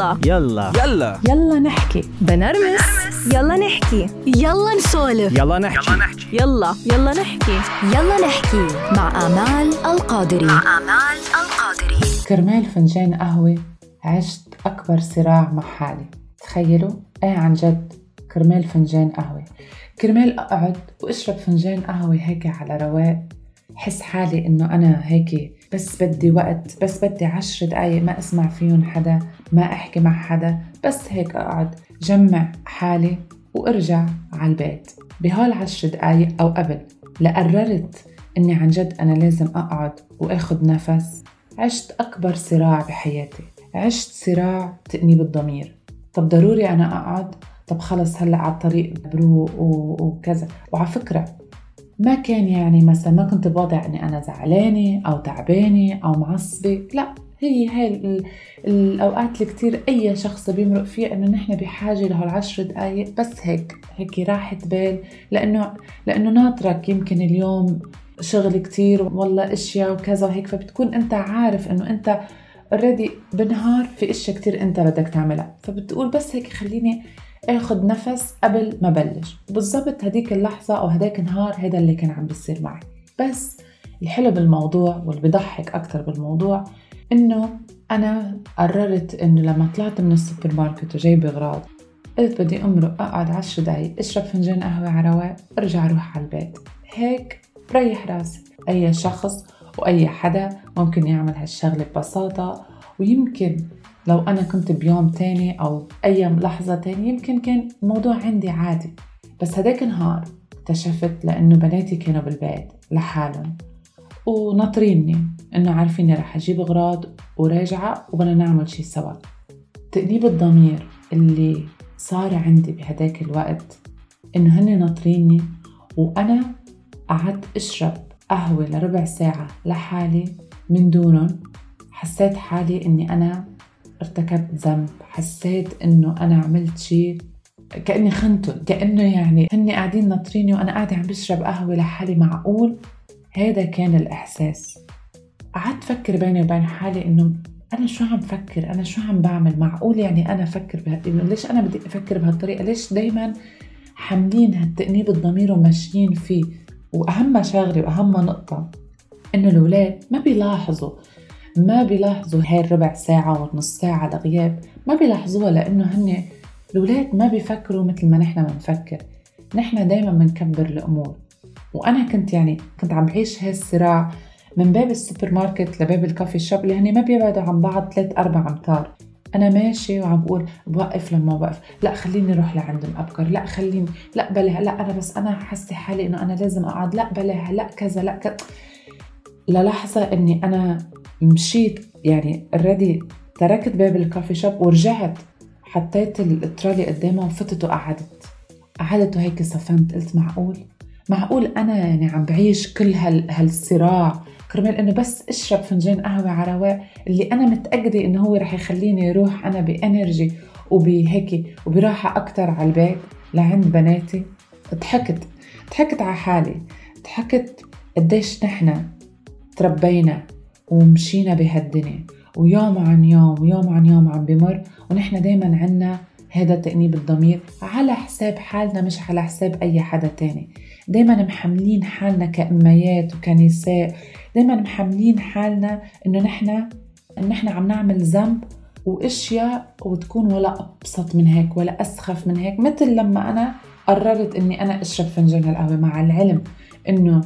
يلا. يلا. يلا. يلا نحكي. بنرمس. يلا نحكي. يلا نسولف. يلا نحكي. يلا يلا. نحكي. يلا نحكي. مع آمال القادري. آمال القادري. كرمال فنجان قهوة عشت أكبر صراع مع حالي. تخيلوا؟ إيه عن جد كرمال فنجان قهوة. كرمال أقعد وأشرب فنجان قهوة هيك على رواق. حس حالي إنه أنا هيك بس بدي وقت بس بدي عشر دقايق ما أسمع فيهم حدا ما أحكي مع حدا بس هيك أقعد جمع حالي وأرجع على البيت بهال عشر دقايق أو قبل لقررت إني عن جد أنا لازم أقعد وأخد نفس. عشت أكبر صراع بحياتي. عشت صراع تأنيب الضمير طب ضروري أنا أقعد؟ طب خلص هلأ على الطريق بروق وكذا. وعلى فكرة ما كان يعني مثلا ما كنت بوضع إني أنا زعلانة أو تعبانة أو معصبة لا هي هاي الأوقات اللي كثير أي شخص بيمرق فيها إنه نحن بحاجة لهالعشر دقائق بس هيك هيك راحه بال لأنه لأنه ناطرك يمكن اليوم شغل كتير والله أشياء وكذا وهيك فبتكون أنت عارف إنه أنت اوريدي بالنهار في أشياء كتير أنت بدك تعملها. فبتقول بس هيك خليني آخذ نفس قبل ما بلش. بالضبط هديك اللحظة أو هداك النهار هذا اللي كان عم بيصير معي. بس الحلو بالموضوع واللي بضحك أكتر بالموضوع إنه أنا قررت إنه لما طلعت من السوبر ماركت وجايبة أغراض قلت بدي أمرق أقعد عشر دقايق أشرب فنجان قهوة على رواق أرجع أروح على البيت. هيك بريح راسي. أي شخص وأي حدا ممكن يعمل هالشغلة ببساطة ويمكن لو أنا كنت بيوم تاني أو أي لحظة تانية يمكن كان الموضوع عندي عادي. بس هداك النهار اكتشفت لأنه بناتي كانوا بالبيت لحالهم. وناطريني إنه عارفيني رح أجيب أغراض وراجعة وبدنا نعمل شي سوا. تأنيب الضمير اللي صار عندي بهداك الوقت إنه هن ناطريني وأنا قعدت أشرب قهوة لربع ساعة لحالي من دونهم. حسيت حالي إني أنا ارتكبت ذنب حسيت إنه أنا عملت شيء كأني خنتهم كأنه يعني هن قاعدين ناطريني وأنا قاعدة عم بشرب قهوة لحالي معقول؟ هذا كان الإحساس. قعدت فكر بيني وبين حالي إنه أنا شو عم فكر؟ أنا شو عم بعمل؟ معقول يعني أنا أفكر بها ليش أنا بدي أفكر بهالطريقة؟ ليش دائما حاملين هالتأنيب الضمير وماشيين فيه؟ وأهم شغله وأهم نقطة إنه الأولاد ما بيلاحظوا ما بيلاحظوا هاي الربع ساعة والنص ساعة لغياب ما بيلاحظوها لأنه هن الأولاد ما بيفكروا مثل ما نحن بنفكر نحن دايما بنكبر الأمور. وأنا كنت يعني كنت عم بعيش هاي الصراع من باب السوبر ماركت لباب ال coffee shop اللي هن ما بيبعدوا عن بعض ثلاث أربع أمتار. أنا ماشي وعم بقول بوقف لما بوقف. لا خليني أروح لعندهم أبكر. لا خليني لا بلا لا أنا بس أنا حاسة حالي إنه أنا لازم أقعد. لا بلا لا كذا. لا كذا للحظة إني أنا مشيت يعني already تركت باب ال coffee shop ورجعت حطيت الترالي قدامها وفتت وقعدت. قعدت وهيك صفنت قلت معقول؟ معقول أنا يعني عم بعيش كل هال هالصراع. كرمال إنه بس أشرب فنجان قهوة على رواق اللي أنا متأكدة إنه هو رح يخليني أروح أنا ب energy وبهيك وبراحة أكثر على البيت لعند بناتي. ضحكت ضحكت على حالي. ضحكت قديش نحن تربينا. ومشينا بهالدنيا. ويوم عن يوم ويوم عن يوم عم بمر ونحن دايما عنا هذا تأنيب الضمير على حساب حالنا مش على حساب أي حدا تاني. دايما محملين حالنا كأميات وكنساء. دايما محملين حالنا إنه نحن نحن عم نعمل ذنب وأشياء وتكون ولا أبسط من هيك ولا أسخف من هيك. مثل لما أنا قررت إني أنا أشرب فنجان القهوة مع العلم إنه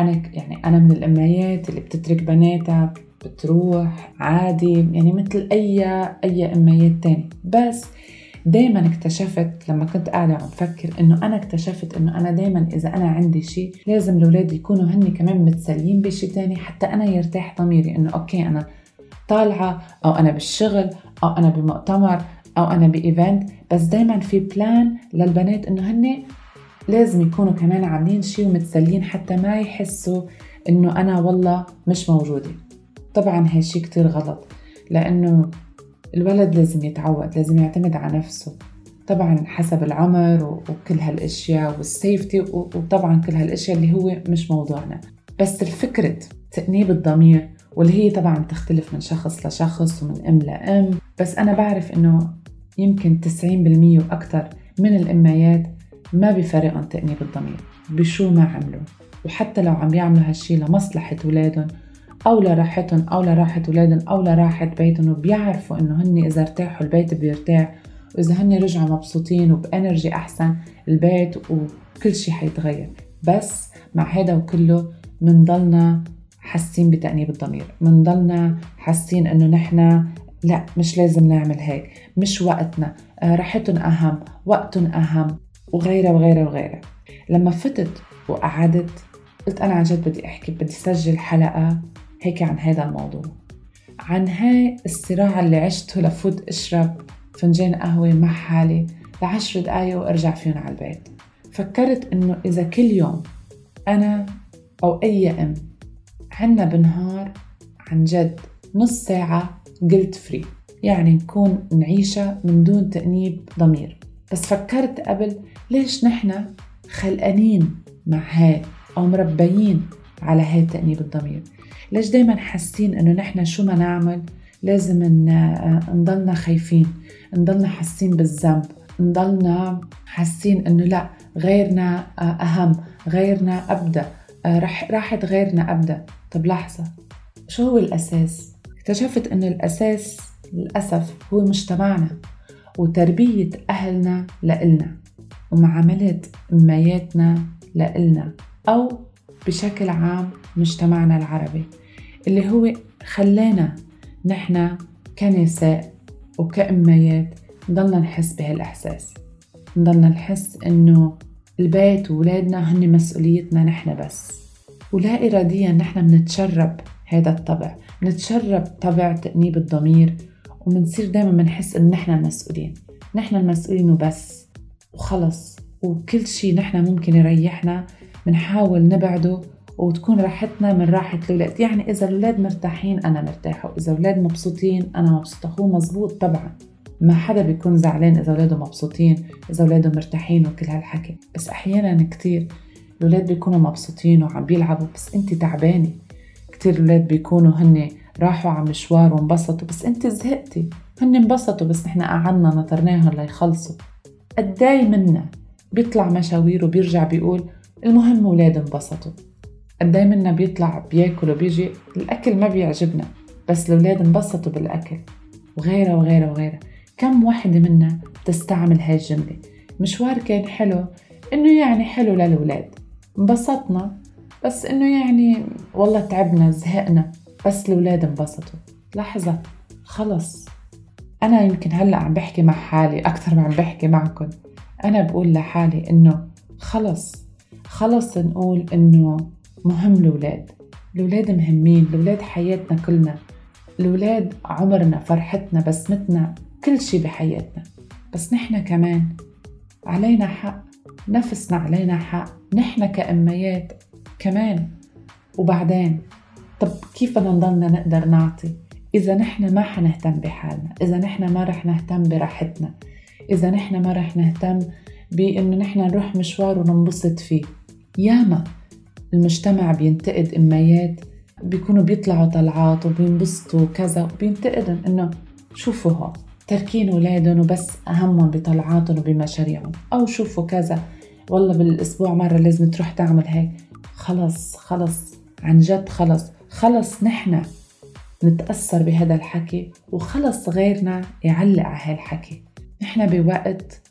أنا يعني أنا من الأميات اللي بتترك بناتها بتروح عادي يعني مثل أي أي أميات تاني بس دايما اكتشفت لما كنت قاعدة عم فكر إنه أنا اكتشفت إنه أنا دايما إذا أنا عندي شيء لازم الأولاد يكونوا هني كمان متسليين بشيء تاني حتى أنا يرتاح ضميري إنه أوكي أنا طالعة أو أنا بالشغل أو أنا بمؤتمر أو أنا ب event. بس دايما في plan للبنات إنه هن لازم يكونوا كمان عاملين شيء ومتسلين حتى ما يحسوا إنه أنا والله مش موجودة. طبعا هالشي كتير غلط لأنه الولد لازم يتعود لازم يعتمد على نفسه. طبعا حسب العمر وكل هالأشياء وال safety وطبعا كل هالأشياء اللي هو مش موضوعنا. بس الفكرة تأنيب الضمير واللي هي طبعا تختلف من شخص لشخص ومن أم لأم. بس أنا بعرف إنه يمكن 90% وأكثر من الأميات ما بفرقهم تأنيب الضمير بشو ما عملوا. وحتى لو عم يعملوا هالشي لمصلحة ولادهم أو لراحتهم أو لراحة ولادهم أو لراحة بيتهم وبيعرفوا إنه هن إذا ارتاحوا البيت بيرتاح. وإذا هن رجعوا مبسوطين وبأنرجي أحسن البيت وكل شي حيتغير. بس مع هذا وكله منضلنا حاسين بتأنيب الضمير. منضلنا حاسين إنه نحن لا مش لازم نعمل هيك. مش وقتنا. آه، راحتهم أهم وقتهم أهم. وغيرها وغيرها وغيرها لما فتت وقعدت قلت أنا عن جد بدي أحكي بدي سجل حلقة هيك عن هذا الموضوع. عن هاي الصراع اللي عشته لفوت أشرب فنجان قهوة مع حالي لعشر دقايق وأرجع فيهم على البيت. فكرت إنه إذا كل يوم أنا أو أي أم عنا بالنهار عن جد نص ساعة قلت فري يعني نكون نعيشها من دون تأنيب ضمير. بس فكرت قبل ليش نحن خلقانين مع هاي أو مربيين على هاي تأنيب الضمير؟ ليش دايما حاسين إنه نحن شو ما نعمل؟ لازم نضلنا خايفين نضلنا حاسين بالذنب نضلنا حاسين إنه لا غيرنا أهم غيرنا أبدأ رح راحت غيرنا أبدأ طب لحظة شو هو الأساس؟ اكتشفت إنه الأساس للأسف هو مجتمعنا. وتربية أهلنا لإلنا ومعاملة أمياتنا لإلنا أو بشكل عام مجتمعنا العربي اللي هو خلانا نحن كنساء وكأميات نضلنا نحس بهالإحساس. نضلنا نحس إنه البيت وولادنا هن مسؤوليتنا نحن بس. ولا إراديا نحن منتشرب هذا الطبع منتشرب طبع تأنيب الضمير ومنصير دايما بنحس إن نحن المسؤولين. نحن المسؤولين وبس. وخلص. وكل شيء نحن ممكن يريحنا. بنحاول نبعده. وتكون راحتنا من راحة الأولاد. يعني إذا الأولاد مرتاحين أنا مرتاحة. وإذا الأولاد مبسوطين أنا مبسوطة. هو مزبوط طبعا. ما حدا بيكون زعلان إذا أولاده مبسوطين إذا أولاده مرتاحين وكل هالحكي. بس أحيانا كتير الأولاد بيكونوا مبسوطين وعم بيلعبوا. بس أنت تعبانة. كتير الأولاد بيكونوا هن راحوا على مشوار وانبسطوا بس أنت زهقتي. هن انبسطوا بس نحن قعدنا نطرناهم ليخلصوا قداي منا بيطلع مشاوير وبيرجع بيقول المهم ولاد انبسطوا. قداي منا بيطلع بياكل وبيجي الأكل ما بيعجبنا بس الأولاد انبسطوا بالأكل. وغيرها وغيرها وغيرها كم واحدة منا بتستعمل هاي الجملة؟ مشوار كان حلو إنه يعني حلو للولاد انبسطنا بس إنه يعني والله تعبنا زهقنا. بس الولاد انبسطوا. لحظة. خلص. أنا يمكن هلأ عم بحكي مع حالي أكثر ما عم بحكي معكم أنا بقول لحالي إنه خلص. خلص نقول إنه مهم الولاد الولاد مهمين الولاد حياتنا كلنا. الولاد عمرنا فرحتنا بسمتنا كل شي بحياتنا. بس نحن كمان علينا حق. نفسنا علينا حق. نحن كأميات كمان. وبعدين طب كيف بدنا نضلنا نقدر نعطي؟ إذا نحن ما حنهتم بحالنا إذا نحن ما رح نهتم براحتنا إذا نحن ما رح نهتم بإنه نحن نروح مشوار وننبسط فيه. ياما المجتمع بينتقد إميات بيكونوا بيطلعوا طلعات وبينبسطوا وكذا وبينتقدن إنه شوفوا هون تركين أولادهم وبس أهمهم بطلعاتهم وبمشاريعهم. أو شوفوا كذا والله بالأسبوع مرة لازم تروح تعمل هيك. خلص خلص عن جد خلص. خلص نحن نتأثر بهذا الحكي وخلص غيرنا يعلق على هالحكي. نحن بوقت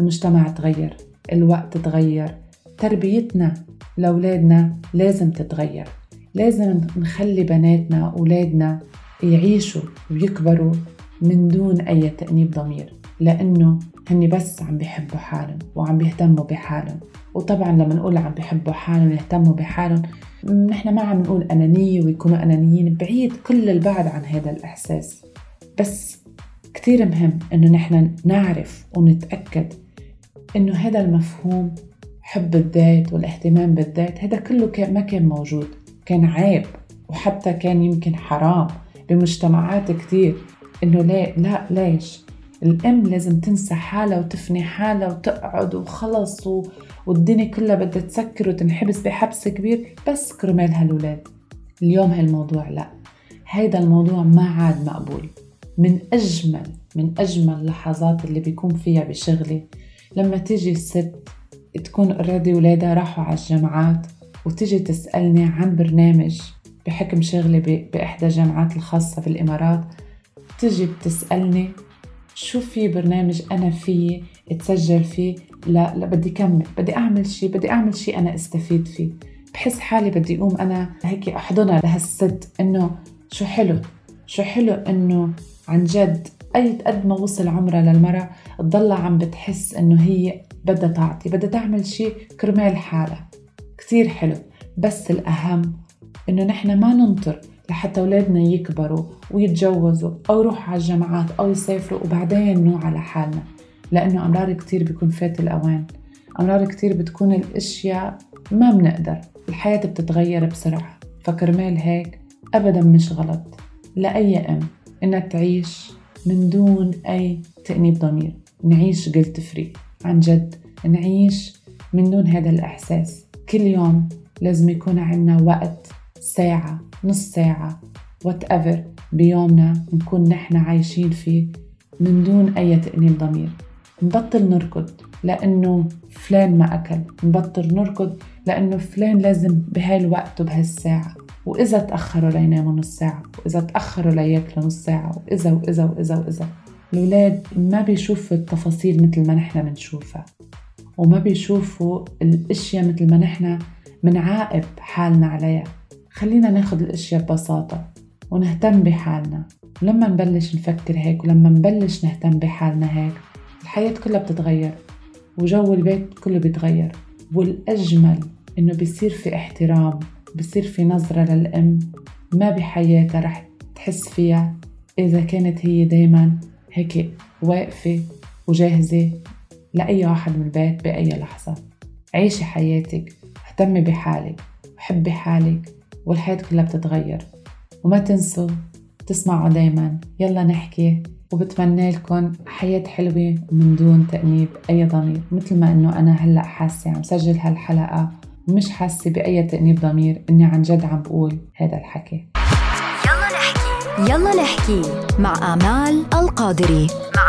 المجتمع تغير الوقت تغير تربيتنا لأولادنا لازم تتغير. لازم نخلي بناتنا وأولادنا يعيشوا ويكبروا من دون أي تأنيب ضمير لأنه هني بس عم بيحبوا حالهم وعم بيهتموا بحالهم. وطبعا لما نقول عم بيحبوا حالهم ويهتموا بحالهم نحن ما عم نقول أنانية ويكونوا أنانيين بعيد كل البعد عن هذا الإحساس. بس كتير مهم إنه نحن نعرف ونتأكد إنه هذا المفهوم حب الذات والاهتمام بالذات هذا كله ما كان موجود. كان عيب وحتى كان يمكن حرام بمجتمعات كتير إنه لا لا ليش؟ الأم لازم تنسى حالها وتفني حالها وتقعد وخلص و... والدنيا كلها بدها تسكر وتنحبس بحبس كبير بس كرمال هالولاد. اليوم هالموضوع لا. هيدا الموضوع ما عاد مقبول. من أجمل من أجمل اللحظات اللي بيكون فيها بشغلي لما تيجي الست تكون اوريدي ولادها راحوا على الجامعات وتجي تسألني عن برنامج بحكم شغلي بإحدى الجامعات الخاصة بالإمارات تجي بتسألني شو في برنامج أنا فيه أتسجل فيه؟ لا لا بدي كمل بدي أعمل شيء بدي أعمل شيء أنا أستفيد فيه. بحس حالي بدي أقوم أنا هيك أحضنها لهالست إنه شو حلو شو حلو إنه عن جد أي قد ما وصل عمرها للمرأة تضلها عم بتحس إنه هي بدها تعطي بدها تعمل شيء كرمال حالها. كتير حلو بس الأهم إنه نحن ما ننطر لحتى أولادنا يكبروا ويتجوزوا أو يروحوا على الجامعات أو يسافروا وبعدين نوع على حالنا. لأنه أمرار كتير بيكون فات الأوان. أمرار كتير بتكون الأشياء ما بنقدر. الحياة بتتغير بسرعة. فكرمال هيك أبدا مش غلط. لأي أم إنها تعيش من دون أي تأنيب ضمير. نعيش قلت فري عن جد نعيش من دون هذا الإحساس. كل يوم لازم يكون عنا وقت ساعة نص ساعة whatever بيومنا نكون نحن عايشين فيه من دون أي تأنيب ضمير. نبطل نركض لأنه فلان ما أكل. نبطل نركض لأنه فلان لازم بهاي الوقت وبهالساعة. وإذا تأخروا ليناموا نص ساعة وإذا تأخروا لياكلوا نص ساعة وإذا وإذا وإذا وإذا. الأولاد ما بيشوفوا التفاصيل مثل ما نحن بنشوفها. وما بيشوفوا الأشياء مثل ما نحن منعاقب حالنا عليها. خلينا ناخد الأشياء ببساطة ونهتم بحالنا. ولما نبلش نفكر هيك ولما نبلش نهتم بحالنا هيك الحياة كلها بتتغير وجو البيت كله بيتغير. والأجمل إنه بيصير في احترام بصير في نظرة للأم ما بحياتها رح تحس فيها إذا كانت هي دايما هيك واقفة وجاهزة لأي واحد من البيت بأي لحظة. عيشي حياتك اهتمي بحالك وحبي حالك. والحياة كلها بتتغير. وما تنسوا تسمعوا دايما. يلا نحكي وبتمنى لكم حياة حلوة ومن دون تأنيب أي ضمير. مثل ما إنه أنا هلأ حاسة عم سجل هالحلقة ومش حاسة بأي تأنيب ضمير إني عن جد عم بقول هذا الحكي. يلا نحكي. يلا نحكي مع آمال القادري. مع